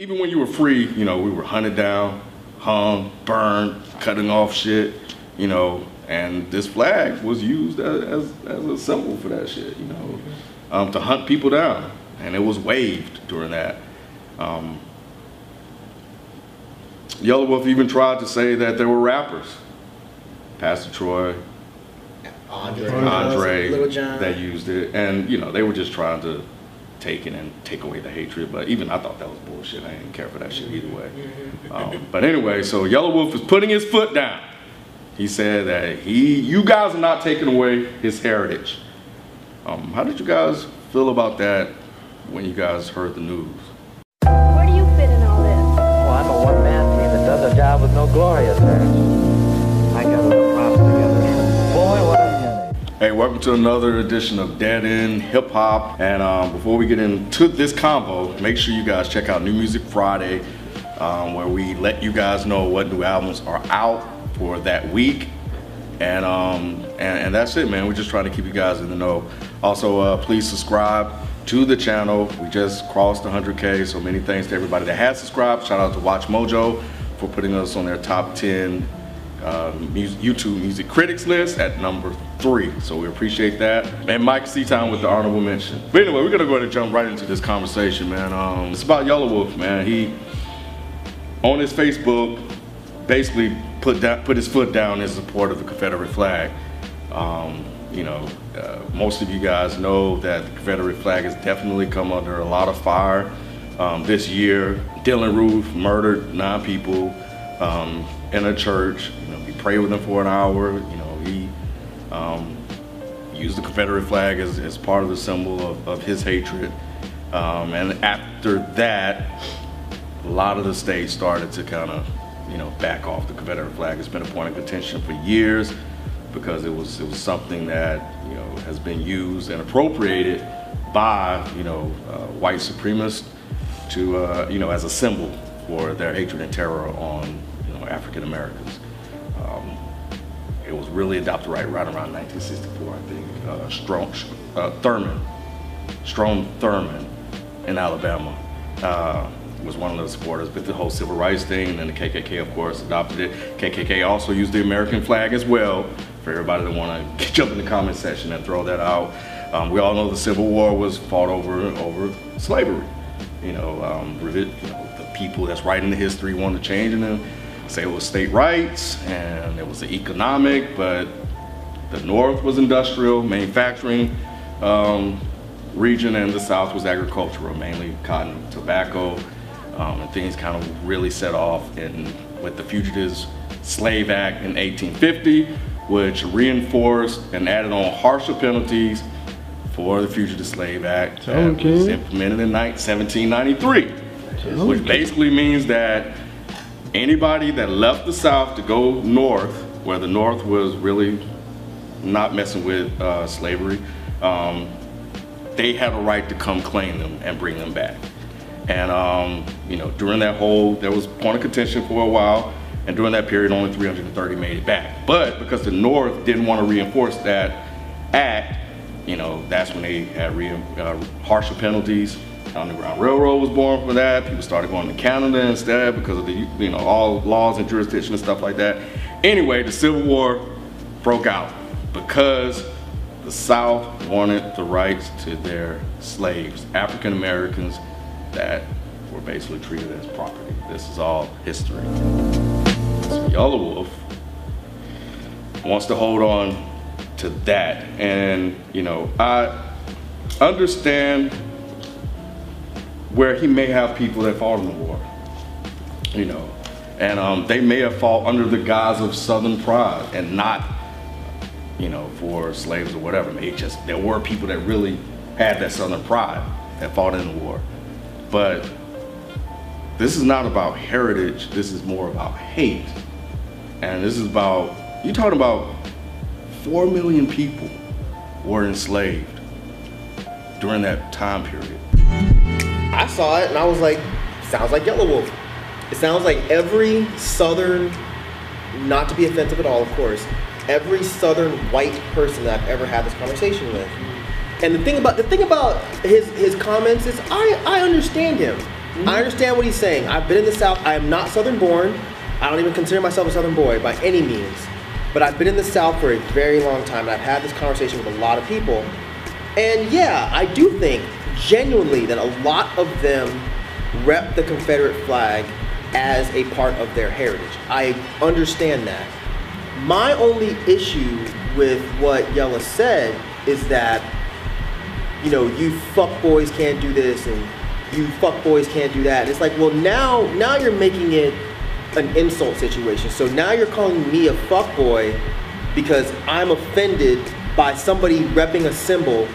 Even when you were free, you know, we were hunted down, hung, burned, cutting off shit, you know, and this flag was used as, as, as a symbol for that shit, you know, um, to hunt people down. And it was waved during that. Um, Wolf even tried to say that there were rappers, Pastor Troy, Andre, Andre, Little John. that used it, and you know they were just trying to take it and take away the hatred. But even I thought that was bullshit. I didn't care for that shit either way. Um, but anyway, so Yelawolf is putting his foot down. He said that he, you guys are not taking away his heritage. Um, how did you guys feel about that when you guys heard the news? Where do you fit in all this? Well, I'm a one-man team that does a job with no glory attached. Welcome to another edition of Dead End Hip Hop. And um, before we get into this combo, make sure you guys check out New Music Friday, um, where we let you guys know what new albums are out for that week. And, um, and and that's it, man. We're just trying to keep you guys in the know. Also, uh, please subscribe to the channel. We just crossed 100K, so many thanks to everybody that has subscribed. Shout out to WatchMojo for putting us on their top 10 uh, YouTube Music Critics list at number three. So we appreciate that. And Mike Seatown with the honorable mention. But anyway, we're gonna go ahead and jump right into this conversation, man. Um, it's about Yellow Yelawolf, man. He on his Facebook basically put down, put his foot down in support of the Confederate flag. Um, you know, uh, most of you guys know that the Confederate flag has definitely come under a lot of fire um, this year. Dylann Roof murdered nine people um, in a church. Prayed with him for an hour. You know, he um, used the Confederate flag as, as part of the symbol of, of his hatred. Um, and after that, a lot of the states started to kind of, you know, back off the Confederate flag. It's been a point of contention for years because it was it was something that you know has been used and appropriated by you know uh, white supremacists to uh, you know as a symbol for their hatred and terror on you know African Americans. It was really adopted right right around 1964, I think. Uh, Strong uh, Thurman, Strom Thurmond in Alabama uh, was one of the supporters with the whole civil rights thing, and then the KKK, of course, adopted it. KKK also used the American flag as well. For everybody that want to jump in the comment section and throw that out, um, we all know the Civil War was fought over over slavery. You know, um, you know the people that's writing the history wanted to change and say it was state rights and it was the economic, but the North was industrial, manufacturing um, region, and the South was agricultural, mainly cotton, tobacco, um, and things kind of really set off in with the Fugitives Slave Act in 1850, which reinforced and added on harsher penalties for the Fugitive Slave Act that was Okay. implemented in ni- 1793, which basically means that anybody that left the South to go north, where the North was really not messing with uh, slavery, um, they had a right to come claim them and bring them back. And um, you know, during that whole, there was point of contention for a while, and during that period, only 330 made it back. But because the North didn't want to reinforce that act, you know, that's when they had re- uh, harsher penalties. Underground Railroad was born for that. People started going to Canada instead because of the, you know, all laws and jurisdiction and stuff like that. Anyway, the Civil War broke out because the South wanted the rights to their slaves, African Americans that were basically treated as property. This is all history. So Wolf wants to hold on to that. And, you know, I understand where he may have people that fought in the war, you know, and um, they may have fought under the guise of Southern pride and not, you know, for slaves or whatever. Maybe just there were people that really had that Southern pride that fought in the war, but this is not about heritage. This is more about hate, and this is about you're talking about four million people were enslaved during that time period. I saw it and I was like, sounds like Yelawolf. It sounds like every Southern, not to be offensive at all, of course, every Southern white person that I've ever had this conversation with. And the thing about the thing about his his comments is I I understand him. I mm-hmm. understand what he's saying. I've been in the South. I am not Southern born. I don't even consider myself a Southern boy by any means. But I've been in the South for a very long time, and I've had this conversation with a lot of people. And yeah, I do think genuinely that a lot of them rep the Confederate flag as a part of their heritage. I understand that. My only issue with what Yella said is that, you know, you fuck boys can't do this and you fuck boys can't do that. It's like, well, now now you're making it an insult situation. So now you're calling me a fuck boy because I'm offended by somebody repping a symbol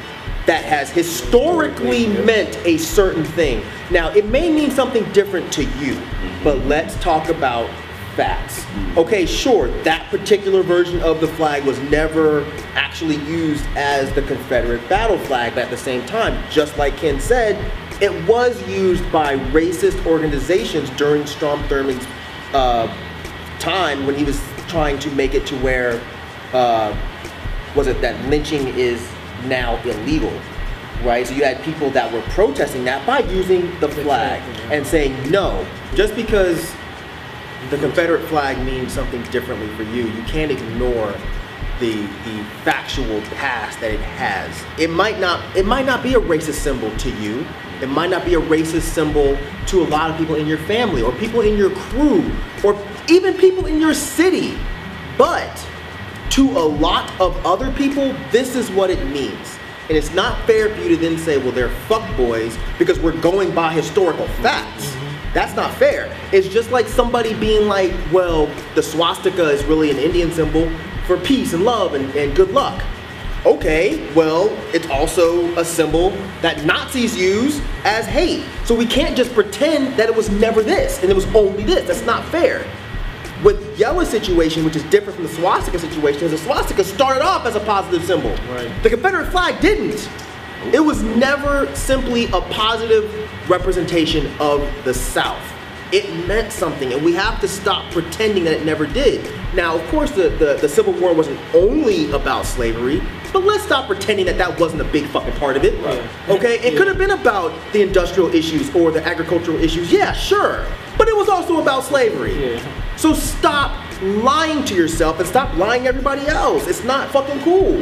that has historically meant a certain thing. Now, it may mean something different to you, but let's talk about facts. Okay, sure, that particular version of the flag was never actually used as the Confederate battle flag, but at the same time, just like Ken said, it was used by racist organizations during Strom Thurmond's uh, time when he was trying to make it to where uh, was it that lynching is now illegal, right? So you had people that were protesting that by using the flag and saying no, just because the Confederate flag means something differently for you, you can't ignore the the factual past that it has. It might not it might not be a racist symbol to you. It might not be a racist symbol to a lot of people in your family or people in your crew or even people in your city. But to a lot of other people, this is what it means. And it's not fair for you to then say, well, they're fuckboys because we're going by historical facts. Mm-hmm. That's not fair. It's just like somebody being like, well, the swastika is really an Indian symbol for peace and love and, and good luck. Okay, well, it's also a symbol that Nazis use as hate. So we can't just pretend that it was never this and it was only this. That's not fair. With Yella's situation, which is different from the swastika situation, is the swastika started off as a positive symbol. Right. The Confederate flag didn't. It was never simply a positive representation of the South. It meant something, and we have to stop pretending that it never did. Now, of course, the, the, the Civil War wasn't only about slavery, but let's stop pretending that that wasn't a big fucking part of it. Okay? It could have been about the industrial issues or the agricultural issues. Yeah, sure. But it was also about slavery. Yeah. So stop lying to yourself and stop lying to everybody else. It's not fucking cool.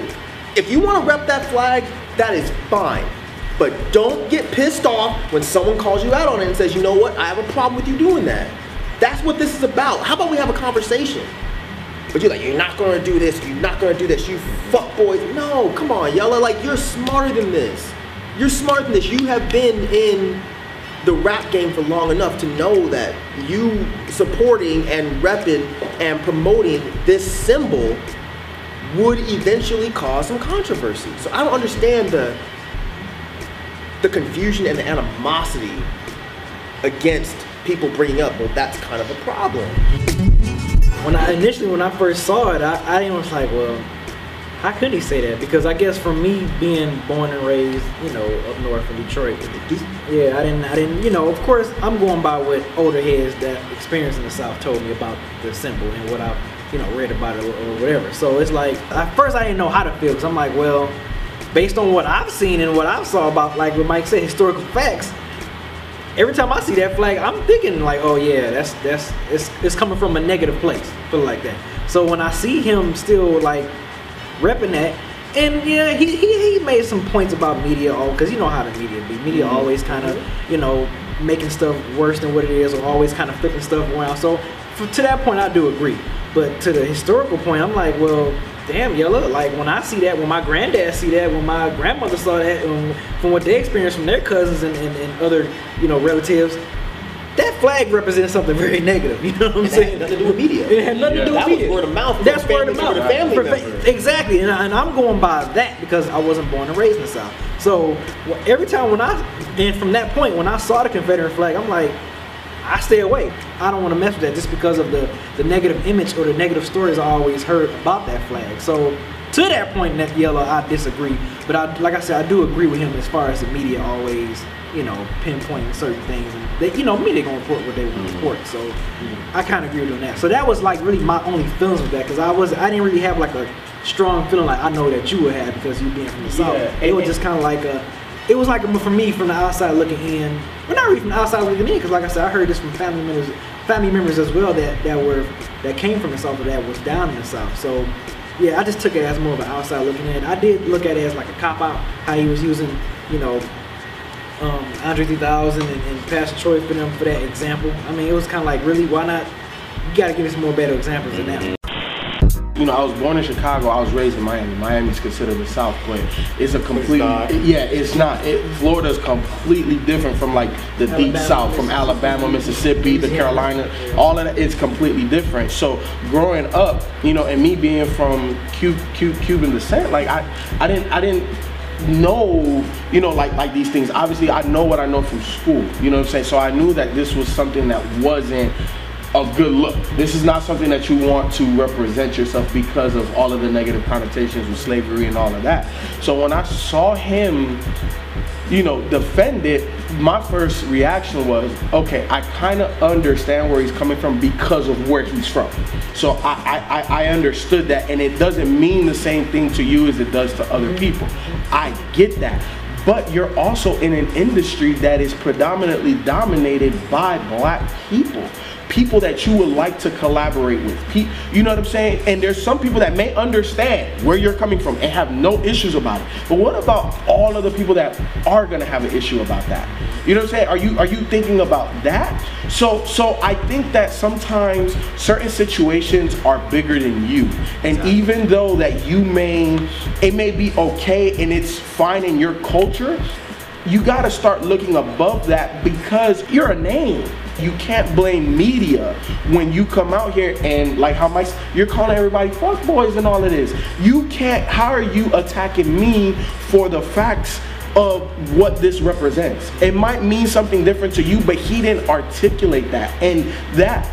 If you want to rep that flag, that is fine. But don't get pissed off when someone calls you out on it and says, you know what, I have a problem with you doing that. That's what this is about. How about we have a conversation? But you're like, you're not gonna do this, you're not gonna do this, you fuck boys. No, come on, Yella, like you're smarter than this. You're smarter than this. You have been in the rap game for long enough to know that you supporting and repping and promoting this symbol would eventually cause some controversy. So I don't understand the the confusion and the animosity against people bringing up, well, that's kind of a problem. When I initially when I first saw it, I, I was like, well, how could he say that? Because I guess for me being born and raised, you know, up north in Detroit, yeah, I didn't, I didn't, you know, of course, I'm going by what older heads that experience in the South told me about the symbol and what I've, you know, read about it or, whatever. So it's like, at first I didn't know how to feel because I'm like, well, based on what I've seen and what I've saw about, like what Mike said, historical facts. Every time I see that flag, I'm thinking like, oh yeah, that's that's it's it's coming from a negative place, it like that. So when I see him still like repping that. And yeah, he, he, he made some points about media, all because you know how the media be. Media always kind of, you know, making stuff worse than what it is, or always kind of flipping stuff around. So f to that point, I do agree. But to the historical point, I'm like, well, damn, yellow. Like when I see that, when my granddad see that, when my grandmother saw that, um, from what they experienced from their cousins and, and, and other, you know, relatives, that flag represents something very negative. You know what I'm It saying? nothing to do with media. It had nothing to do with That was media. word of mouth That's word of mouth. family fa- Exactly, and, I, and I'm going by that because I wasn't born and raised in the South. So wh- every time when I, and from that point when I saw the Confederate flag, I'm like, I stay away. I don't want to mess with that just because of the the negative image or the negative stories I always heard about that flag. So to that point, that yellow, I disagree. But I, like I said, I do agree with him as far as the media always, you know, pinpointing certain things. They, you know, media gonna report what they want to mm-hmm. report. So I kind of agree with on that. So that was like really my only feelings with that because I was I didn't really have like a strong feeling like I know that you would have because you being from the south. Yeah, It was just kind of like a. it was like for me from the outside looking in. Well, not really from the outside looking in, because like I said, I heard this from family members, family members as well that that were that came from the south or that was down in the south. So yeah, I just took it as more of an outside looking in. I did look at it as like a cop out, how he was using, you know, um, Andre 3000 and, and Pastor Troy for them for that example. I mean, it was kind of like, really, why not? You got to give us more better examples than that. You know, I was born in Chicago. I was raised in Miami. Miami's considered the South, but it's a complete. not. yeah, it's not. It, Florida's completely different from like the deep South, from Alabama, Mississippi, the Louisiana. Carolina. All of that is completely different. So growing up, you know, and me being from Cu- Cu- Cuban descent, like I, I didn't, I didn't know, you know, like like these things. Obviously, I know what I know from school. You know what I'm saying? So I knew that this was something that wasn't a good look. This is not something that you want to represent yourself because of all of the negative connotations with slavery and all of that. So when I saw him, you know, defend it, my first reaction was, okay, I kind of understand where he's coming from because of where he's from. So I, I, I understood that, and it doesn't mean the same thing to you as it does to other people. I get that. But you're also in an industry that is predominantly dominated by black people people that you would like to collaborate with. Pe- You know what I'm saying? And there's some people that may understand where you're coming from and have no issues about it. But what about all of the people that are gonna have an issue about that? You know what I'm saying? Are you are you thinking about that? So so I think that sometimes certain situations are bigger than you. And even though that you may it may be okay and it's fine in your culture, you got to start looking above that because you're a name. You can't blame media when you come out here and like how much you're calling everybody fuck boys and all of this. You can't. How are you attacking me for the facts of what this represents? It might mean something different to you, but he didn't articulate that, and that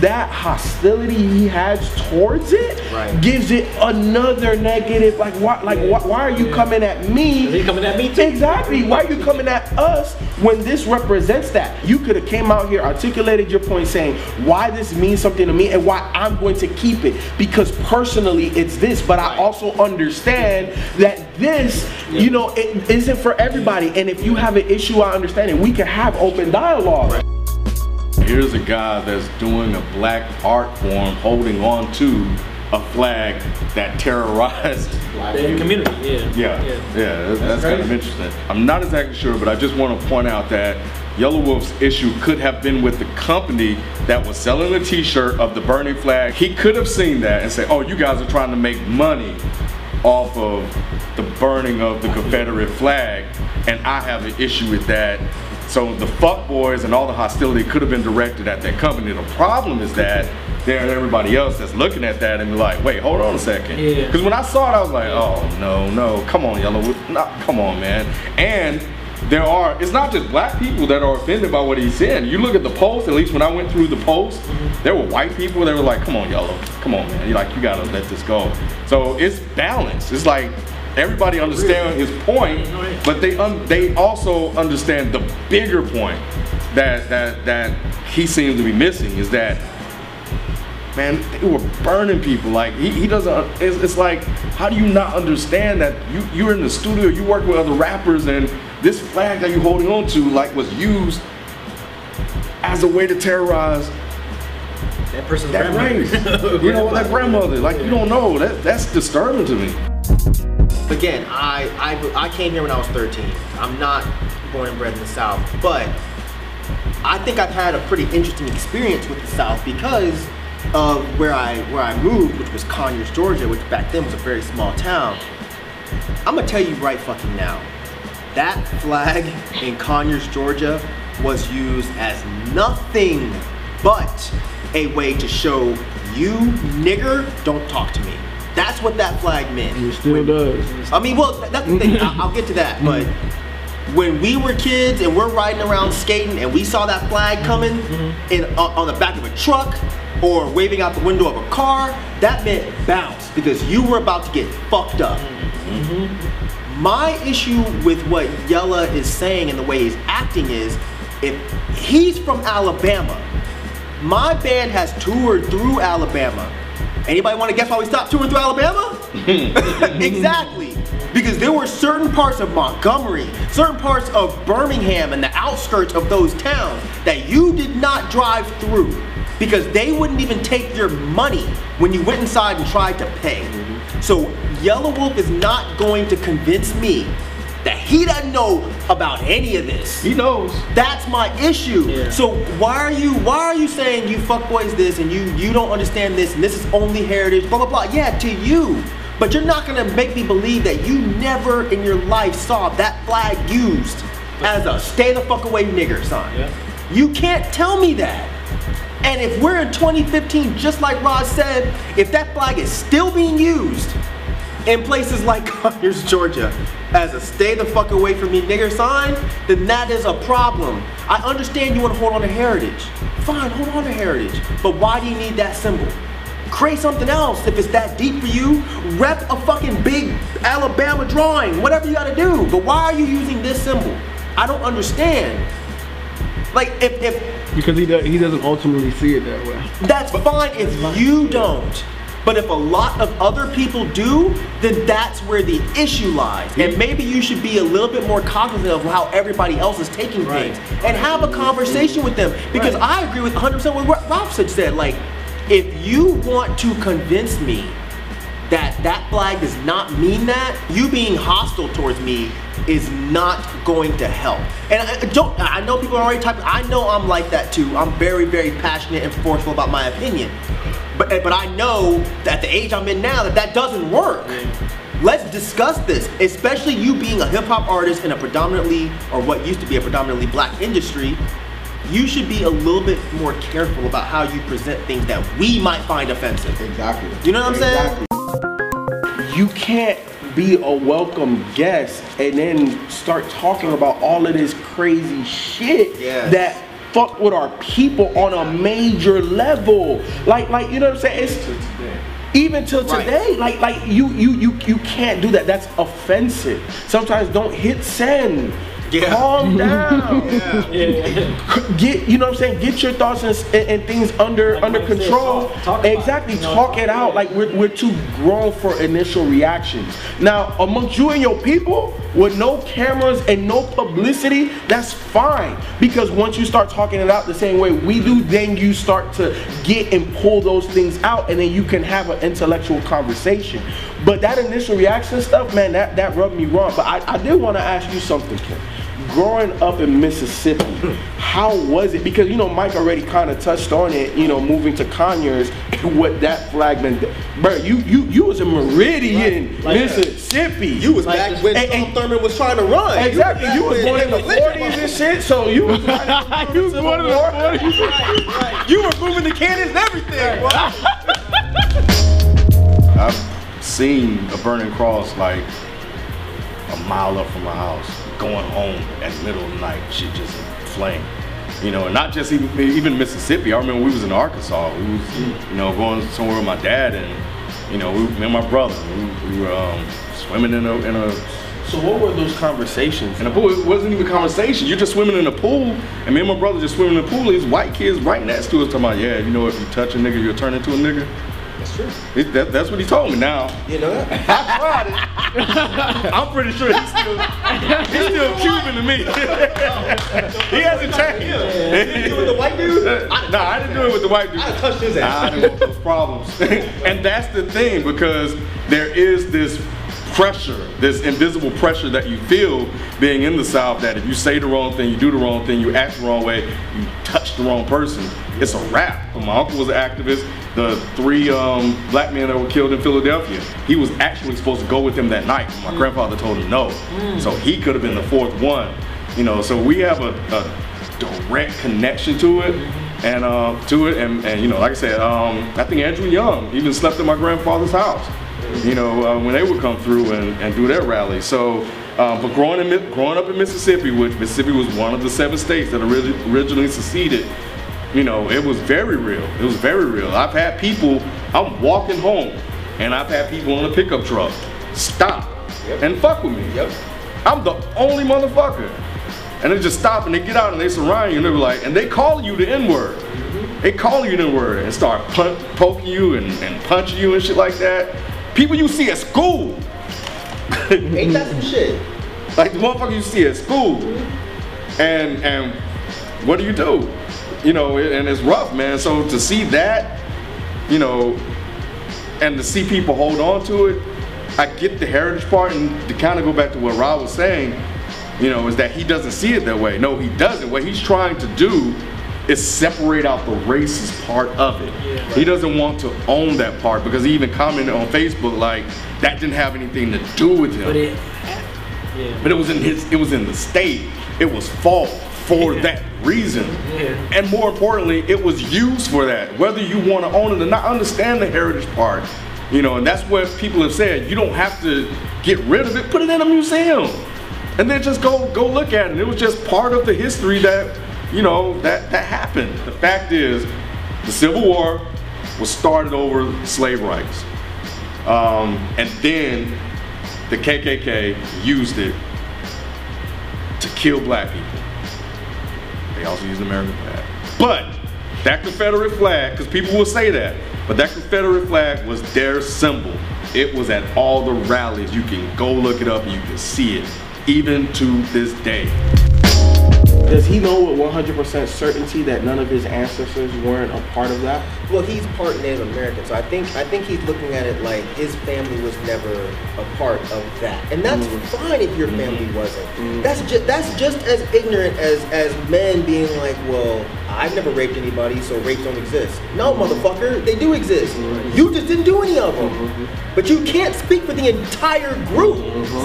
that hostility he has towards it Right. gives it another negative. Like why? Like why, why are you coming at me? He coming at me too? Exactly. Why are you coming at us when this represents that? You could have came out here, articulated your point, saying why this means something to me and why I'm going to keep it because personally it's this. But I also understand that this, you know, it isn't for everybody. And if you have an issue, I understand it. We can have open dialogue. Here's a guy that's doing a black art form holding on to a flag that terrorized The community, yeah. Yeah, yeah, that's, that's kind of interesting. I'm not exactly sure, but I just want to point out that Yelawolf's issue could have been with the company that was selling the T-shirt of the burning flag. He could have seen that and said, "Oh, you guys are trying to make money off of the burning of the Confederate flag, and I have an issue with that." So the fuck boys and all the hostility could have been directed at that company. The problem is that there's everybody else that's looking at that and be like, "Wait, hold on a second. Yeah. Because when I saw it, I was like, oh no, no, come on, Yellow, come on, man. And there are, it's not just black people that are offended by what he's saying. You look at the post, at least when I went through the post, there were white people that were like, come on, Yellow, come on, man. You're like, you gotta let this go. So it's balanced. It's like everybody understands his point, but they un- they also understand the bigger point that that that he seems to be missing is that man, they were burning people. Like he, he doesn't. It's, it's like, how do you not understand that you you're in the studio, you work with other rappers, and this flag that you're holding on to, like, was used as a way to terrorize That person's that grandmother. race. you know, that grandmother. Like you don't know. That that's disturbing to me. Again, I, I I came here when I was 13. I'm not born and bred in the South, but I think I've had a pretty interesting experience with the South because of where I where I moved, which was Conyers, Georgia, which back then was a very small town. I'm gonna tell you right fucking now, that flag in Conyers, Georgia, was used as nothing but a way to show you nigger don't talk to me. That's what that flag meant. It still does. I mean, well, th- that's the thing. I- I'll get to that. But when we were kids and we're riding around skating and we saw that flag coming mm-hmm. in on on the back of a truck or waving out the window of a car, that meant bounce because you were about to get fucked up. Mm-hmm. My issue with what Yella is saying and the way he's acting is if he's from Alabama, my band has toured through Alabama. Anybody want to guess why we stopped touring through Alabama? exactly. Because there were certain parts of Montgomery, certain parts of Birmingham and the outskirts of those towns that you did not drive through because they wouldn't even take your money when you went inside and tried to pay. So Yelawolf is not going to convince me that he doesn't know about any of this. He knows. That's my issue. Yeah. So why are you why are you saying you fuckboys this and you you don't understand this and this is only heritage, blah blah blah. Yeah, to you. But you're not gonna make me believe that you never in your life saw that flag used as a stay the fuck away nigger sign. Yeah. You can't tell me that. And if we're in 2015, just like Rod said, if that flag is still being used in places like oh, Conyers, Georgia, as a stay the fuck away from me nigger sign, then that is a problem. I understand you want to hold on to heritage. Fine, hold on to heritage. But why do you need that symbol? Create something else if it's that deep for you. Rep a fucking big Alabama drawing, whatever you gotta do. But why are you using this symbol? I don't understand. Like if, if Because he does, he doesn't ultimately see it that way. that's fine if you don't. But if a lot of other people do, then that's where the issue lies. And maybe you should be a little bit more cognizant of how everybody else is taking Right. things and have a conversation with them. Because Right. I agree with 100% with what Ralph said. Like, if you want to convince me that that flag does not mean that, you being hostile towards me is not going to help. And I don't, I know people are already typing, I know I'm like that too. I'm very, very passionate and forceful about my opinion. But, but I know that at the age I'm in now that that doesn't work. Let's discuss this, especially you being a hip hop artist in a predominantly, or what used to be a predominantly black industry. You should be a little bit more careful about how you present things that we might find offensive. Exactly. You know what I'm saying? you can't be a welcome guest and then start talking about all of this crazy shit Yeah. that fuck with our people on a major level. Like, like you know what I'm saying? It's even till Right. today, like, like you, you, you, you can't do that. That's offensive. Sometimes don't hit send. Yeah. Calm down. Yeah. Get you know what I'm saying? Get your thoughts and, and, and things under Like under said, control. talk- talk it, exactly. know, talk talk it out. it. Like we're, we're too grown for initial reactions. Now, amongst you and your people, with no cameras and no publicity, that's fine. Because once you start talking it out the same way we do, then you start to get and pull those things out, and then you can have an intellectual conversation. But that initial reaction stuff, man, that, that rubbed me wrong. But I, I did want to ask you something, Kim. Growing up in Mississippi, how was it? Because you know Mike already kind of touched on it. You know, moving to Conyers, what that flag meant. Bro, you you you was a Meridian, Right. Like- Mississippi. You was Like back when And- and- Thurmond was trying to run. exactly. You was born in the when they were forties and shit, so you was. you was born in the forties. You were moving the cannons and everything. bro. I've seen a burning cross like a mile up from my house, going home at middle of the night, shit just in flame. You know, and not just even, even Mississippi. I remember we was in Arkansas. We was, you know, going somewhere with my dad and, you know, we, me and my brother, we, we were um, swimming in a, in a So what were those conversations? in a pool. It wasn't even conversation. You're just swimming in a pool, and me and my brother just swimming in the pool. These white kids right next to us talking about, yeah, you know, if you touch a nigga, you'll turn into a nigga. That's true. It, that, that's what he told me. Now, You know that? I tried it. I'm pretty sure he's still he's still Cuban to me. he hasn't changed. You with the white dude? nah, I didn't do it with the white dude. I'd touch his ass. I didn't want those problems. and that's the thing because there is this pressure, this invisible pressure that you feel being in the South that if you say the wrong thing, you do the wrong thing, you act the wrong way, you touch the wrong person, it's a wrap. My uncle was an activist. The three um, black men that were killed in Philadelphia, he was actually supposed to go with him that night. My grandfather told him no. So he could have been the fourth one. You know, so we have a, a direct connection to it and uh, to it. And, and you know, like I said, um, I think Andrew Young even slept at my grandfather's house. You know, uh, when they would come through and, and do their rally. So, uh, but growing in growing up in Mississippi, which Mississippi was one of the seven states that originally seceded. You know, it was very real. It was very real. I've had people. I'm walking home, and I've had people on a pickup truck stop and fuck with me. Yep. I'm the only motherfucker. And they just stop and they get out and they surround you and they're like, and they call you the N-word. Mm-hmm. They call you the N-word and start poking you and, and punching you and shit like that. People you see at school. Ain't that some shit? Like the motherfucker you see at school, mm-hmm. and and what do you do? You know, and it's rough, man. So to see that, you know, and to see people hold on to it, I get the heritage part, and to kind of go back to what Rob was saying, you know, is that he doesn't see it that way. No, he doesn't. What he's trying to do is separate out the racist part of it. He doesn't want to own that part because he even commented on Facebook like that didn't have anything to do with him. But it, yeah. But it was in his it was in the state. It was fault for Yeah. that reason. Yeah. And more importantly, it was used for that. Whether you want to own it or not, understand the heritage part. You know, and that's what people have said. You don't have to get rid of it, put it in a museum. And then just go go look at it. It was just part of the history that, you know, that, that happened. The fact is, the Civil War was started over slave rights. Um, and then the KKK used it to kill black people. They also used the American flag. But that Confederate flag, because people will say that, but that Confederate flag was their symbol. It was at all the rallies. You can go look it up you can see it, even to this day. Does he know with 100% certainty that none of his ancestors weren't a part of that? Well, he's part Native American, so I think I think he's looking at it like his family was never a part of that, and that's mm. fine if your family mm-hmm. wasn't. Mm-hmm. That's just that's just as ignorant as as men being like, well, I've never raped anybody, so rape don't exist. No, motherfucker, they do exist. Mm-hmm. You just didn't do any of them, but you can't speak for the entire group.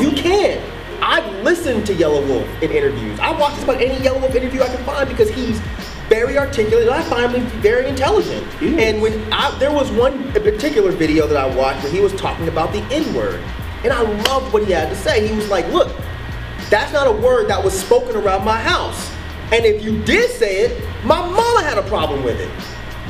You can't. I've listened to Yelawolf in interviews. I watch just about any Yelawolf interview I can find because he's very articulate. and I find him very intelligent. And when I, there was one particular video that I watched where he was talking about the N word, and I loved what he had to say. He was like, "Look, that's not a word that was spoken around my house, and if you did say it, my mama had a problem with it."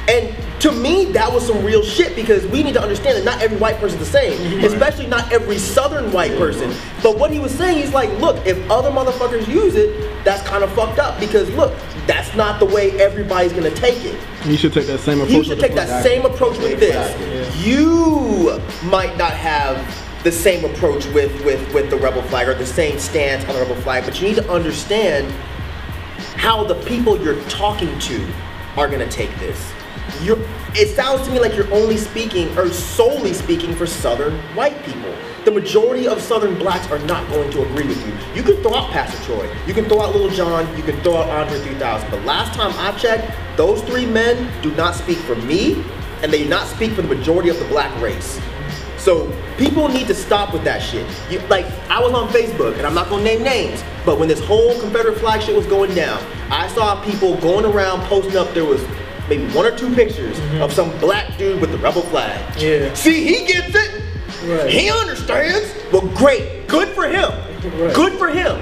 And to me, that was some real shit because we need to understand that not every white person is the same, mhm. especially not every southern white person. But what he was saying, he's like, look, if other motherfuckers use it, that's kind of fucked up because look, that's not the way everybody's gonna take it. You should take that same approach. You should take that same approach with this. You might not have the same approach with, with, with the rebel flag or the same stance on the rebel flag, but you need to understand how the people you're talking to are gonna take this. You're, it sounds to me like you're only speaking or solely speaking for Southern white people. The majority of Southern blacks are not going to agree with you. You can throw out Pastor Troy, you can throw out Little John, you can throw out Andre 3000, but last time I checked, those three men do not speak for me, and they do not speak for the majority of the black race. So people need to stop with that shit. You, like I was on Facebook, and I'm not gonna name names, but when this whole Confederate flag shit was going down, I saw people going around posting up. There was maybe one or two pictures mm-hmm. of some black dude with the rebel flag. Yeah. See, he gets it. Right. He understands. Well, great. Good for him. Right. Good for him.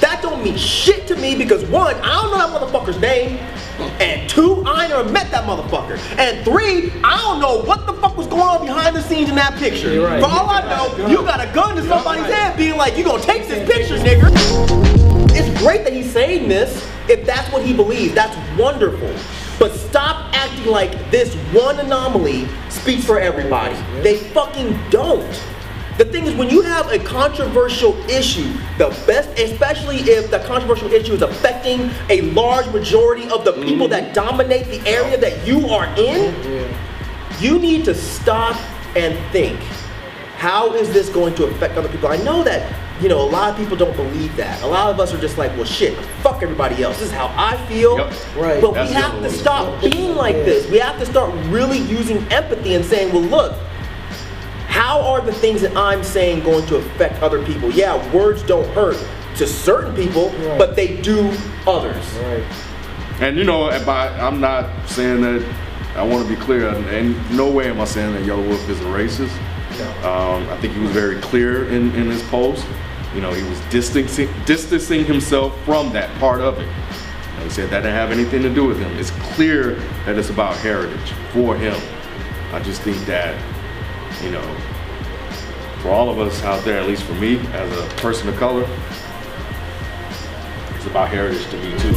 That don't mean shit to me because one, I don't know that motherfucker's name. And two, I never met that motherfucker. And three, I don't know what the fuck was going on behind the scenes in that picture. Right. For all I know, you got a gun to somebody's head being like, you gonna take this picture, nigga. Great that he's saying this if that's what he believes. That's wonderful. But stop acting like this one anomaly speaks for everybody. They fucking don't. The thing is, when you have a controversial issue, the best, especially if the controversial issue is affecting a large majority of the people that mm-hmm. dominate the area that you are in, mm-hmm. you need to stop and think. How is this going to affect other people? I know that, you know, a lot of people don't believe that. A lot of us are just like, well, shit, fuck everybody else. This is how I feel. Yep. Right. But That's we have to stop being like this. We have to start really using empathy and saying, well, look, how are the things that I'm saying going to affect other people? Yeah, words don't hurt to certain people, Right. but they do others. Right. And you know, by, I'm not saying that. I want to be clear. And no way am I saying that Yelawolf is a racist. Um, I think he was very clear in, in his post. You know, he was distancing distancing himself from that part of it. He said that didn't have anything to do with him. It's clear that it's about heritage for him. I just think that, you know, for all of us out there, at least for me as a person of color, it's about heritage to me too.